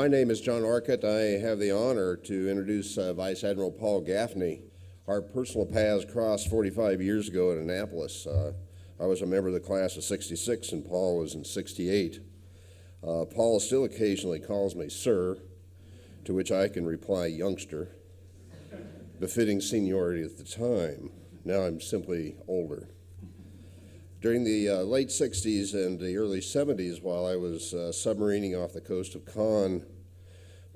My name is John Orcutt. I have the honor to introduce uh, Vice Admiral Paul Gaffney. Our personal paths crossed 45 years ago at Annapolis. Uh, I was a member of the class of 66 and Paul was in 68. Uh, Paul still occasionally calls me sir, to which I can reply youngster, befitting seniority at the time. Now I'm simply older. During the uh, late 60s and the early 70s, while I was uh, submarining off the coast of Caen,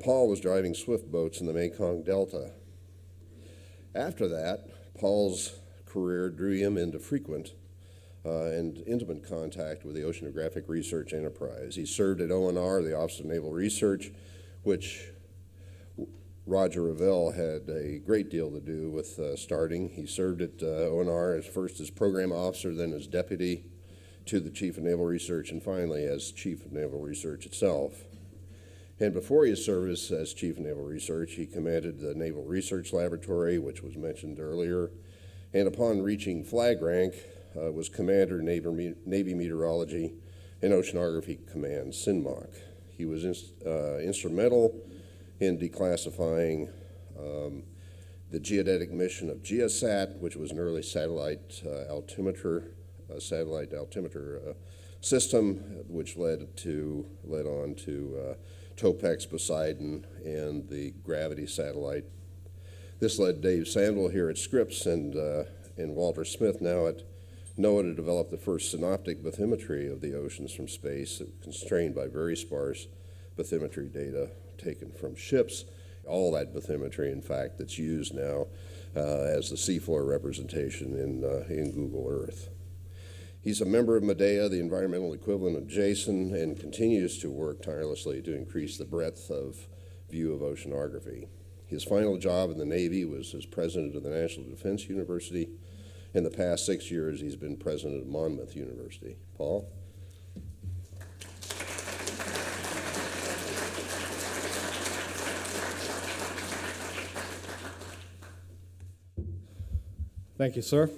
Paul was driving swift boats in the Mekong Delta. After that, Paul's career drew him into frequent uh, and intimate contact with the Oceanographic Research Enterprise. He served at ONR, the Office of Naval Research, which Roger Revelle had a great deal to do with uh, starting. He served at uh, ONR as first as program officer, then as deputy to the chief of naval research, and finally as chief of naval research itself. And before his service as chief of naval research, he commanded the Naval Research Laboratory, which was mentioned earlier, and upon reaching flag rank, uh, was commander Navy, Navy Meteorology and Oceanography Command, CNMOC. He was uh, instrumental in declassifying um, the geodetic mission of GeoSat, which was an early satellite uh, altimeter, uh, satellite altimeter uh, system, which led to led on to uh, Topex, Poseidon, and the gravity satellite. This led Dave Sandwell here at Scripps and uh, and Walter Smith now at NOAA to develop the first synoptic bathymetry of the oceans from space, constrained by very sparse bathymetry data taken from ships. All that bathymetry, in fact, that's used now uh, as the seafloor representation in, uh, in Google Earth. He's a member of MEDEA, the environmental equivalent of JASON, and continues to work tirelessly to increase the breadth of view of oceanography. His final job in the Navy was as president of the National Defense University. In the past six years, he's been president of Monmouth University. Paul? Thank you, sir.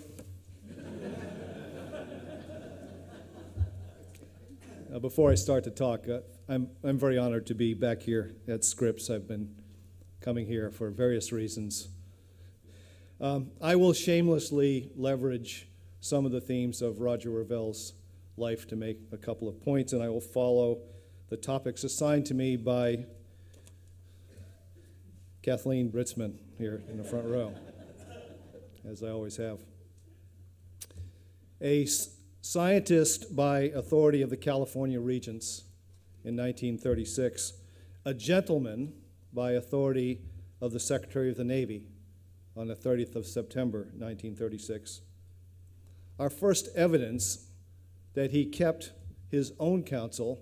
uh, before I start to talk, uh, I'm, I'm very honored to be back here at Scripps. I've been coming here for various reasons. Um, I will shamelessly leverage some of the themes of Roger Revelle's life to make a couple of points, and I will follow the topics assigned to me by Kathleen Britzman here in the front row as I always have. A scientist by authority of the California Regents in 1936, a gentleman by authority of the Secretary of the Navy on the 30th of September 1936. Our first evidence that he kept his own counsel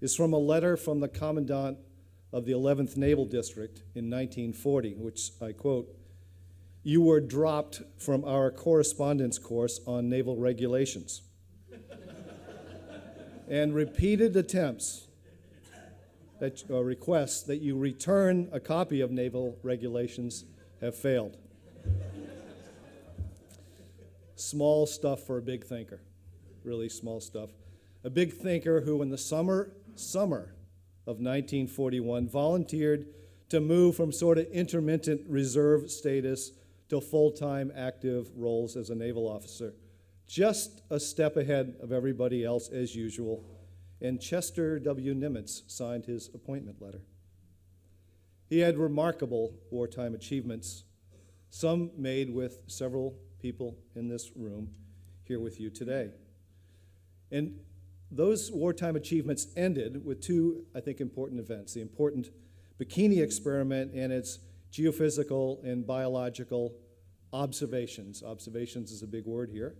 is from a letter from the Commandant of the 11th Naval District in 1940, which I quote you were dropped from our correspondence course on naval regulations. and repeated attempts that uh, requests that you return a copy of naval regulations have failed. small stuff for a big thinker, really small stuff. A big thinker who, in the summer summer of 1941, volunteered to move from sort of intermittent reserve status to full time active roles as a naval officer. Just a step ahead of everybody else, as usual. And Chester W. Nimitz signed his appointment letter. He had remarkable wartime achievements, some made with several people in this room here with you today. And those wartime achievements ended with two, I think, important events the important Bikini experiment and its geophysical and biological observations. Observations is a big word here.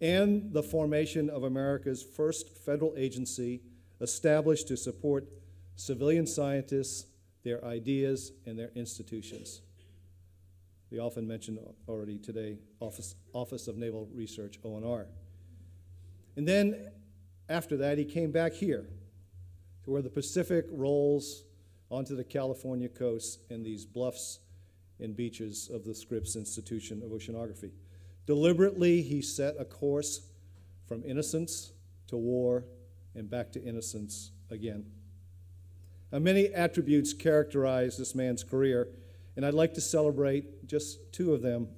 And the formation of America's first federal agency established to support civilian scientists, their ideas, and their institutions. The often mentioned already today Office, Office of Naval Research, ONR. And then after that, he came back here to where the Pacific rolls onto the California coast and these bluffs and beaches of the Scripps Institution of Oceanography. Deliberately, he set a course from innocence to war and back to innocence again. Now, many attributes characterize this man's career, and I'd like to celebrate just two of them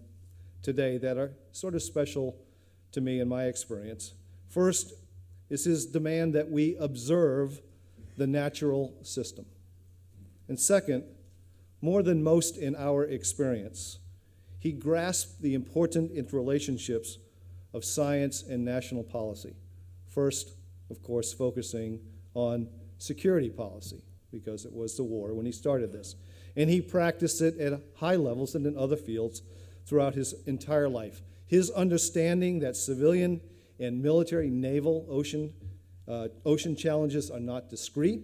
today that are sort of special to me in my experience. First is his demand that we observe the natural system. And second, more than most in our experience, he grasped the important interrelationships of science and national policy. First, of course, focusing on security policy, because it was the war when he started this. And he practiced it at high levels and in other fields throughout his entire life. His understanding that civilian and military, naval, ocean, uh, ocean challenges are not discrete,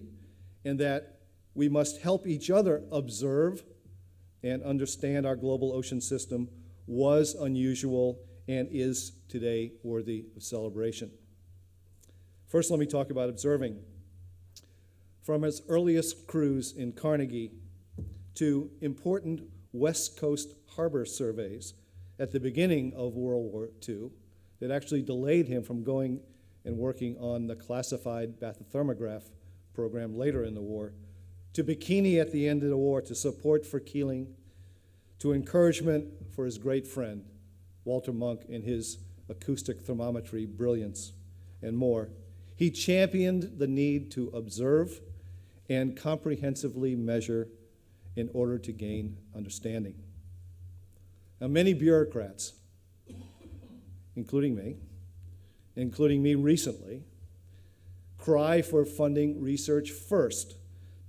and that we must help each other observe and understand our global ocean system was unusual and is today worthy of celebration. First, let me talk about observing. From his earliest cruise in Carnegie to important West Coast harbor surveys at the beginning of World War II that actually delayed him from going and working on the classified bathythermograph program later in the war, to Bikini at the end of the war to support for Keeling, to encouragement for his great friend, Walter Munk, in his acoustic thermometry brilliance, and more. He championed the need to observe and comprehensively measure in order to gain understanding. Now, many bureaucrats, including me, including me recently, cry for funding research first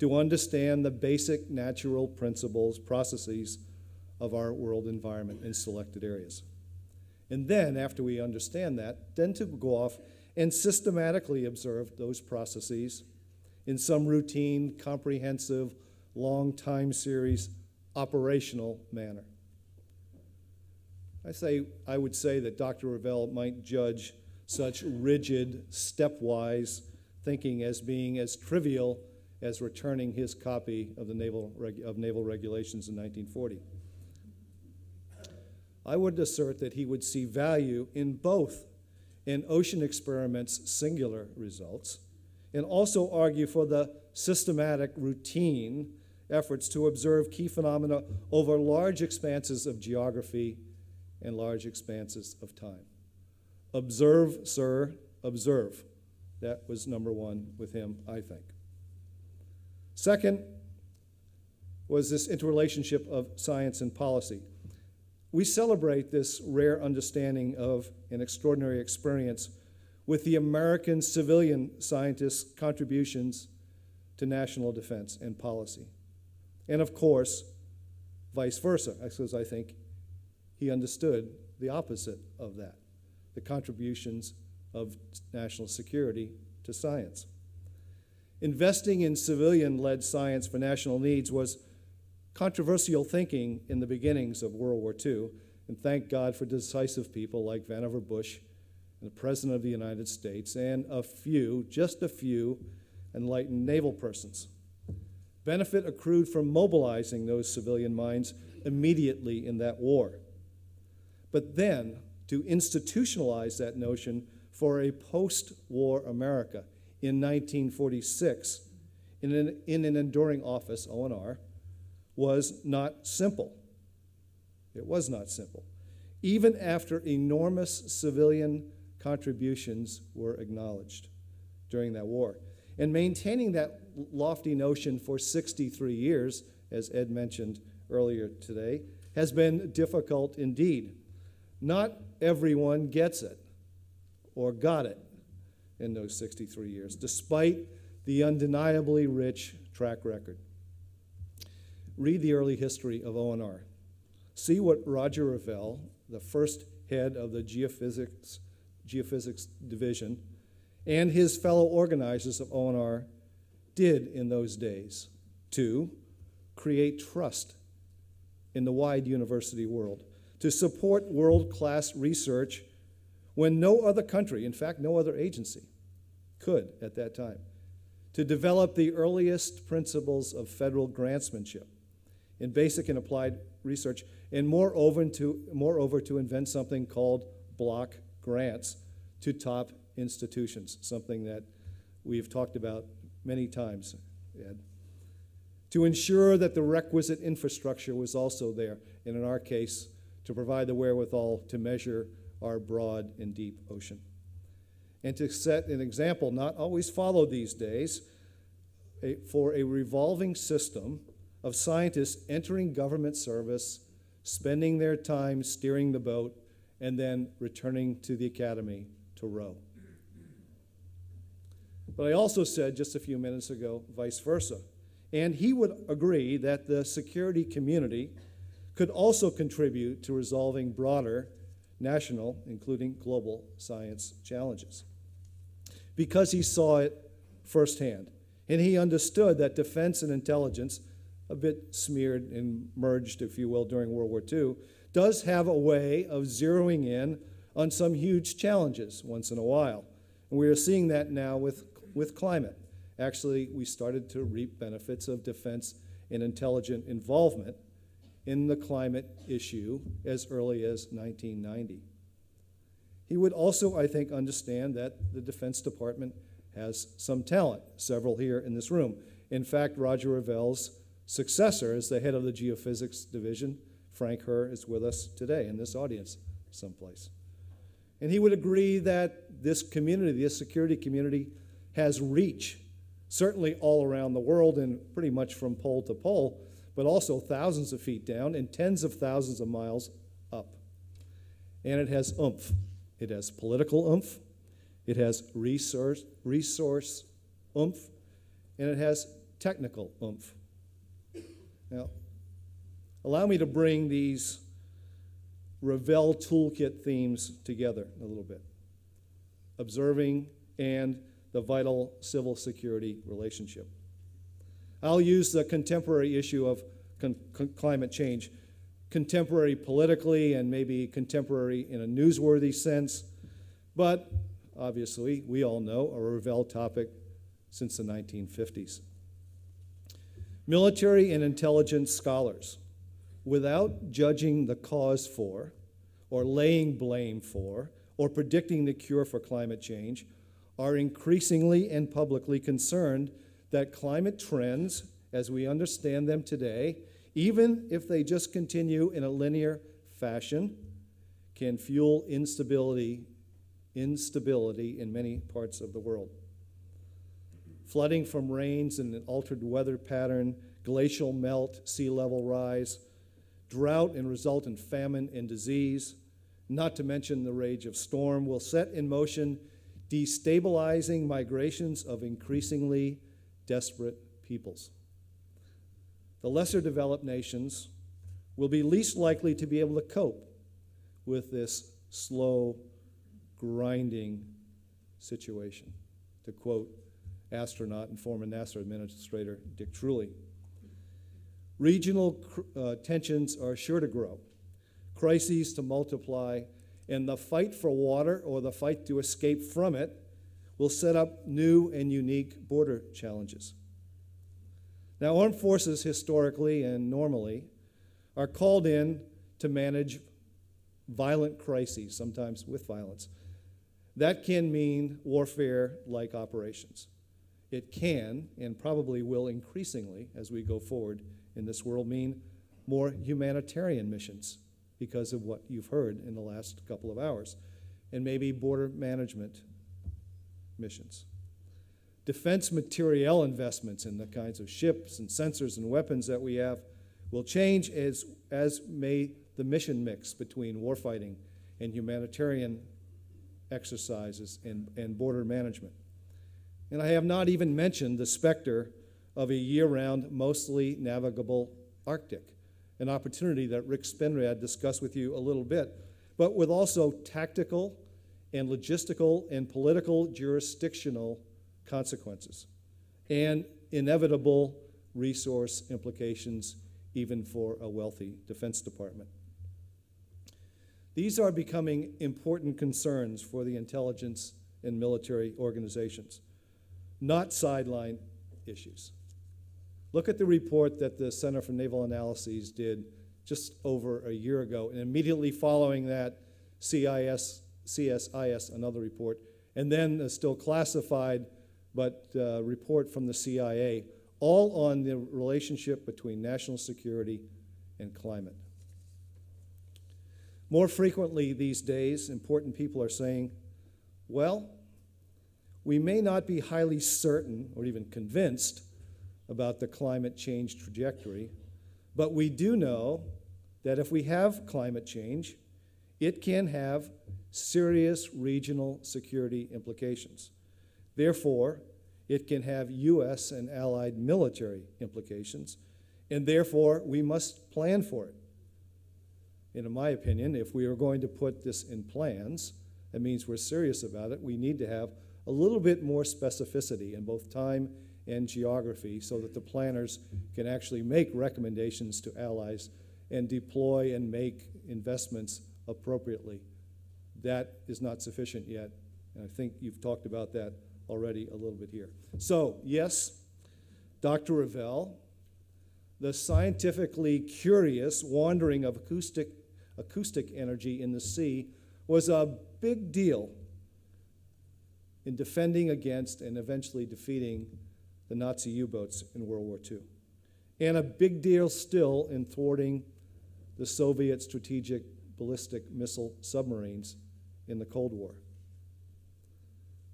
to understand the basic natural principles, processes of our world environment in selected areas. And then, after we understand that, then to go off and systematically observe those processes in some routine, comprehensive, long time series, operational manner. I say I would say that Dr. Revelle might judge such rigid, stepwise thinking as being as trivial as returning his copy of the naval of naval regulations in 1940. I would assert that he would see value in both in ocean experiments' singular results and also argue for the systematic, routine efforts to observe key phenomena over large expanses of geography and large expanses of time. Observe, sir, observe. That was number one with him, I think. Second was this interrelationship of science and policy. We celebrate this rare understanding of an extraordinary experience with the American civilian scientists' contributions to national defense and policy. And of course, vice versa, because I think he understood the opposite of that the contributions of national security to science. Investing in civilian led science for national needs was controversial thinking in the beginnings of World War II, and thank God for decisive people like Vannevar Bush and the President of the United States, and a few, just a few, enlightened naval persons. Benefit accrued from mobilizing those civilian minds immediately in that war. But then, to institutionalize that notion for a post war America in 1946 in an, in an enduring office, ONR, was not simple. It was not simple. Even after enormous civilian contributions were acknowledged during that war. And maintaining that lofty notion for 63 years, as Ed mentioned earlier today, has been difficult indeed. Not everyone gets it or got it in those 63 years, despite the undeniably rich track record. read the early history of ONR. See what Roger Revelle, the first head of the geophysics, geophysics division, and his fellow organizers of ONR did in those days to create trust in the wide university world, to support world class research when no other country, in fact, no other agency, could at that time, to develop the earliest principles of federal grantsmanship in basic and applied research, and moreover to, moreover to invent something called block grants to top institutions, something that we've talked about many times, Ed. To ensure that the requisite infrastructure was also there, and in our case, to provide the wherewithal to measure our broad and deep ocean. And to set an example, not always followed these days, for a revolving system of scientists entering government service, spending their time steering the boat, and then returning to the academy to row. But I also said just a few minutes ago, vice versa. And he would agree that the security community could also contribute to resolving broader national, including global, science challenges. Because he saw it firsthand. And he understood that defense and intelligence, a bit smeared and merged, if you will, during World War II, does have a way of zeroing in on some huge challenges once in a while. And we are seeing that now with, with climate. Actually, we started to reap benefits of defense and intelligent involvement in the climate issue as early as 1990. He would also, I think, understand that the Defense Department has some talent, several here in this room. In fact, Roger Revelle's successor as the head of the Geophysics Division, Frank Herr, is with us today in this audience someplace. And he would agree that this community, this security community, has reach, certainly all around the world and pretty much from pole to pole, but also thousands of feet down and tens of thousands of miles up. And it has oomph. It has political oomph, it has resource, resource oomph, and it has technical oomph. Now, allow me to bring these Revelle toolkit themes together a little bit observing and the vital civil security relationship. I'll use the contemporary issue of con- con- climate change, contemporary politically and maybe contemporary in a newsworthy sense, but obviously, we all know, a Revelle topic since the 1950s. Military and intelligence scholars, without judging the cause for, or laying blame for, or predicting the cure for climate change, are increasingly and publicly concerned that climate trends, as we understand them today, even if they just continue in a linear fashion, can fuel instability, instability in many parts of the world. Flooding from rains and an altered weather pattern, glacial melt, sea level rise, drought and resultant famine and disease, not to mention the rage of storm, will set in motion destabilizing migrations of increasingly desperate peoples. The lesser developed nations will be least likely to be able to cope with this slow, grinding situation, to quote astronaut and former NASA Administrator Dick Truly. Regional uh, tensions are sure to grow, crises to multiply, and the fight for water or the fight to escape from it will set up new and unique border challenges. Now, armed forces historically and normally are called in to manage violent crises, sometimes with violence. That can mean warfare like operations. It can, and probably will increasingly as we go forward in this world, mean more humanitarian missions because of what you've heard in the last couple of hours, and maybe border management missions. Defense materiel investments in the kinds of ships and sensors and weapons that we have will change as, as may the mission mix between warfighting and humanitarian exercises and, and border management. And I have not even mentioned the specter of a year round, mostly navigable Arctic, an opportunity that Rick Spinrad discussed with you a little bit, but with also tactical and logistical and political jurisdictional consequences and inevitable resource implications even for a wealthy Defense Department. These are becoming important concerns for the intelligence and military organizations, not sideline issues. Look at the report that the Center for Naval Analyses did just over a year ago, and immediately following that, CIS, CSIS, another report, and then a still classified but uh, report from the CIA, all on the relationship between national security and climate. More frequently these days, important people are saying, well, we may not be highly certain or even convinced about the climate change trajectory, but we do know that if we have climate change, it can have serious regional security implications. Therefore, it can have U.S. and allied military implications, and therefore we must plan for it. And in my opinion, if we are going to put this in plans, that means we're serious about it, we need to have a little bit more specificity in both time and geography so that the planners can actually make recommendations to allies and deploy and make investments appropriately. That is not sufficient yet, and I think you've talked about that already a little bit here. So, yes, Dr. Revelle, the scientifically curious wandering of acoustic, acoustic energy in the sea was a big deal in defending against and eventually defeating the Nazi U boats in World War II. And a big deal still in thwarting the Soviet strategic ballistic missile submarines in the Cold War.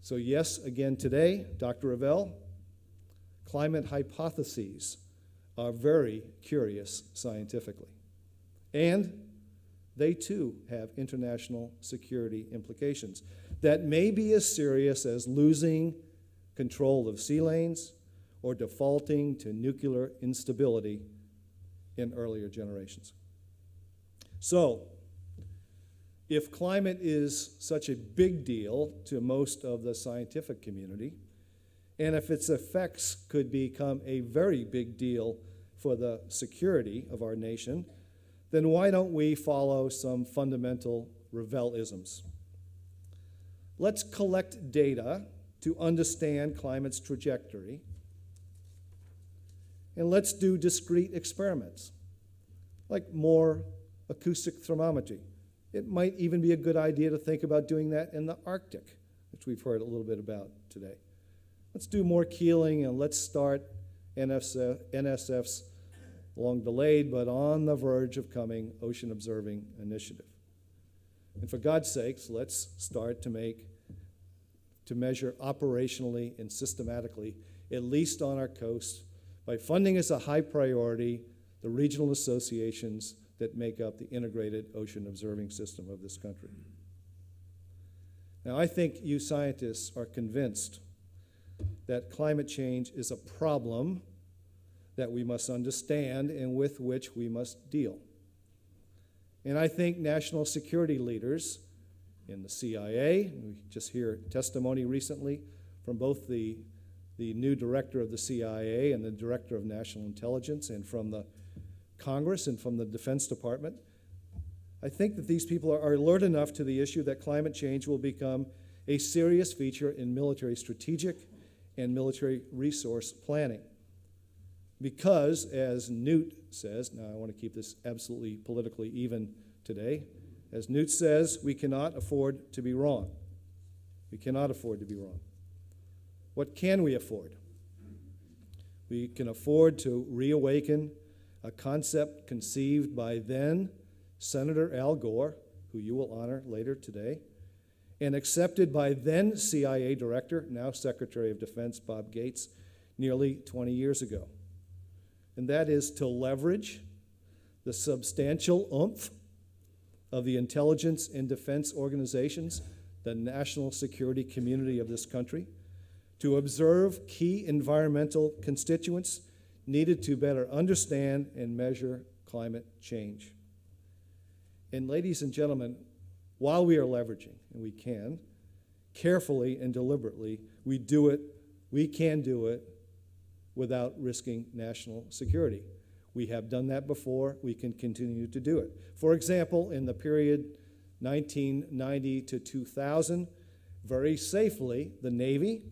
So, yes, again today, Dr. Revelle, climate hypotheses are very curious scientifically. And they too have international security implications that may be as serious as losing control of sea lanes or defaulting to nuclear instability in earlier generations. So, if climate is such a big deal to most of the scientific community, and if its effects could become a very big deal for the security of our nation, then why don't we follow some fundamental Revelleisms? Let's collect data to understand climate's trajectory, and let's do discrete experiments, like more acoustic thermometry it might even be a good idea to think about doing that in the Arctic, which we've heard a little bit about today. Let's do more keeling and let's start NSF's long delayed but on the verge of coming ocean observing initiative. And for God's sakes, let's start to make, to measure operationally and systematically, at least on our coast, by funding as a high priority the regional associations that make up the integrated ocean observing system of this country. Now, I think you scientists are convinced that climate change is a problem that we must understand and with which we must deal. And I think national security leaders in the CIA, we just hear testimony recently from both the, the new director of the CIA and the director of national intelligence, and from the Congress and from the Defense Department. I think that these people are, alert enough to the issue that climate change will become a serious feature in military strategic and military resource planning. Because, as Newt says, now I want to keep this absolutely politically even today, as Newt says, we cannot afford to be wrong. We cannot afford to be wrong. What can we afford? We can afford to reawaken a concept conceived by then Senator Al Gore, who you will honor later today, and accepted by then CIA Director, now Secretary of Defense Bob Gates, nearly 20 years ago. And that is to leverage the substantial oomph of the intelligence and defense organizations, the national security community of this country, to observe key environmental constituents needed to better understand and measure climate change. And, ladies and gentlemen, while we are leveraging, and we can, carefully and deliberately, we do it, we can do it without risking national security. We have done that before, we can continue to do it. For example, in the period 1990 to 2000, very safely, the Navy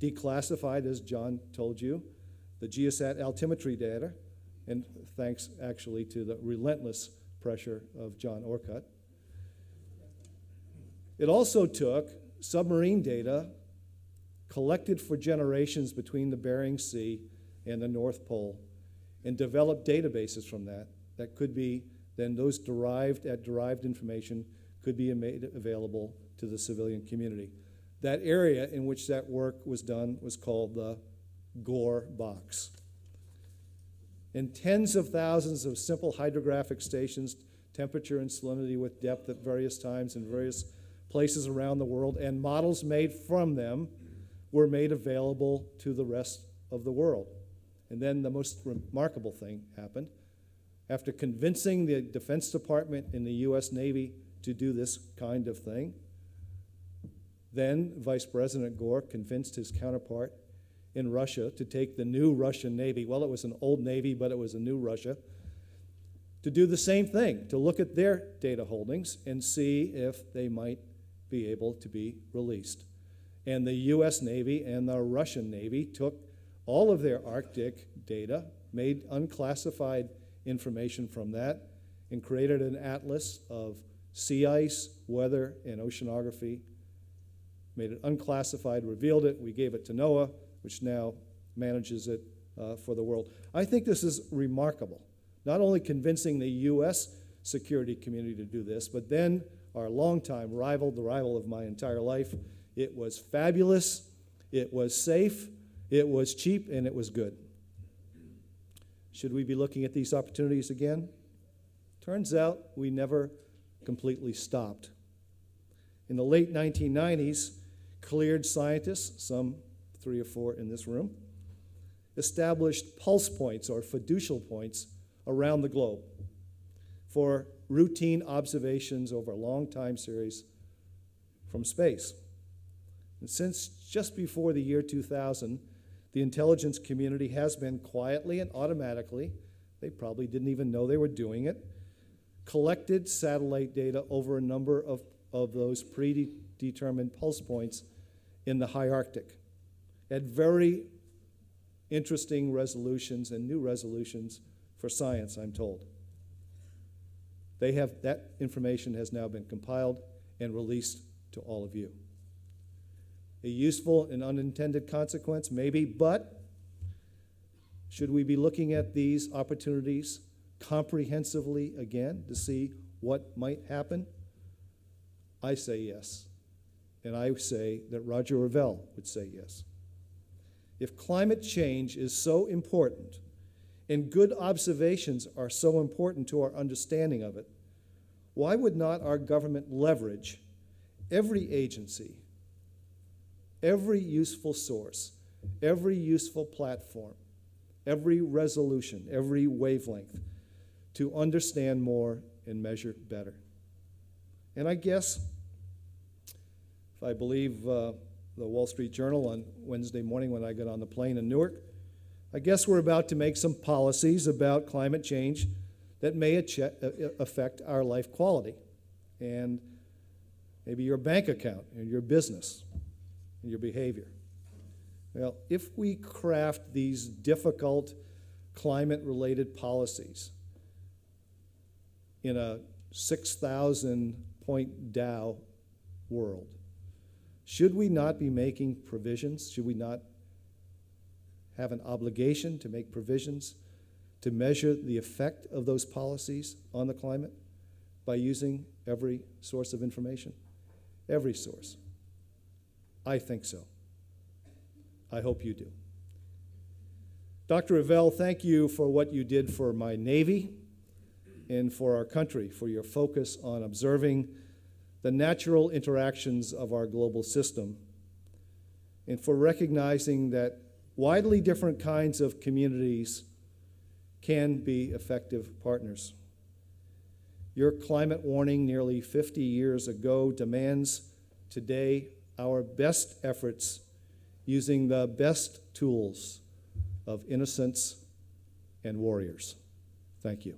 declassified, as John told you, the GEOSAT altimetry data, and thanks actually to the relentless pressure of John Orcutt. It also took submarine data collected for generations between the Bering Sea and the North Pole and developed databases from that that could be then those derived at derived information could be made available to the civilian community. That area in which that work was done was called the Gore box. And tens of thousands of simple hydrographic stations, temperature and salinity with depth at various times in various places around the world, and models made from them were made available to the rest of the world. And then the most remarkable thing happened. After convincing the Defense Department and the US Navy to do this kind of thing, then Vice President Gore convinced his counterpart in Russia to take the new Russian Navy, well, it was an old Navy, but it was a new Russia, to do the same thing, to look at their data holdings and see if they might be able to be released. And the US Navy and the Russian Navy took all of their Arctic data, made unclassified information from that, and created an atlas of sea ice, weather, and oceanography. Made it unclassified, revealed it. We gave it to NOAA, which now manages it uh, for the world. I think this is remarkable. Not only convincing the U.S. security community to do this, but then our longtime rival, the rival of my entire life, it was fabulous, it was safe, it was cheap, and it was good. Should we be looking at these opportunities again? Turns out we never completely stopped. In the late 1990s, cleared scientists, some three or four in this room, established pulse points or fiducial points around the globe for routine observations over a long time series from space. And since just before the year 2000, the intelligence community has been quietly and automatically, they probably didn't even know they were doing it, collected satellite data over a number of, of those predetermined pulse points in the high Arctic at very interesting resolutions and new resolutions for science, I'm told. They have, that information has now been compiled and released to all of you. A useful and unintended consequence, maybe, but should we be looking at these opportunities comprehensively again to see what might happen? I say yes. And I say that Roger Revelle would say yes. If climate change is so important and good observations are so important to our understanding of it, why would not our government leverage every agency, every useful source, every useful platform, every resolution, every wavelength to understand more and measure better? And I guess, if I believe uh, the Wall Street Journal on Wednesday morning when I got on the plane in Newark, I guess we're about to make some policies about climate change that may uh, affect our life quality and maybe your bank account and your business and your behavior. Well, if we craft these difficult climate related policies in a 6,000 point Dow world, should we not be making provisions? Should we not have an obligation to make provisions to measure the effect of those policies on the climate by using every source of information? Every source. I think so. I hope you do. Dr. Revelle, thank you for what you did for my Navy and for our country, for your focus on observing the natural interactions of our global system, and for recognizing that widely different kinds of communities can be effective partners. Your climate warning nearly 50 years ago demands today our best efforts using the best tools of innocence and warriors. Thank you.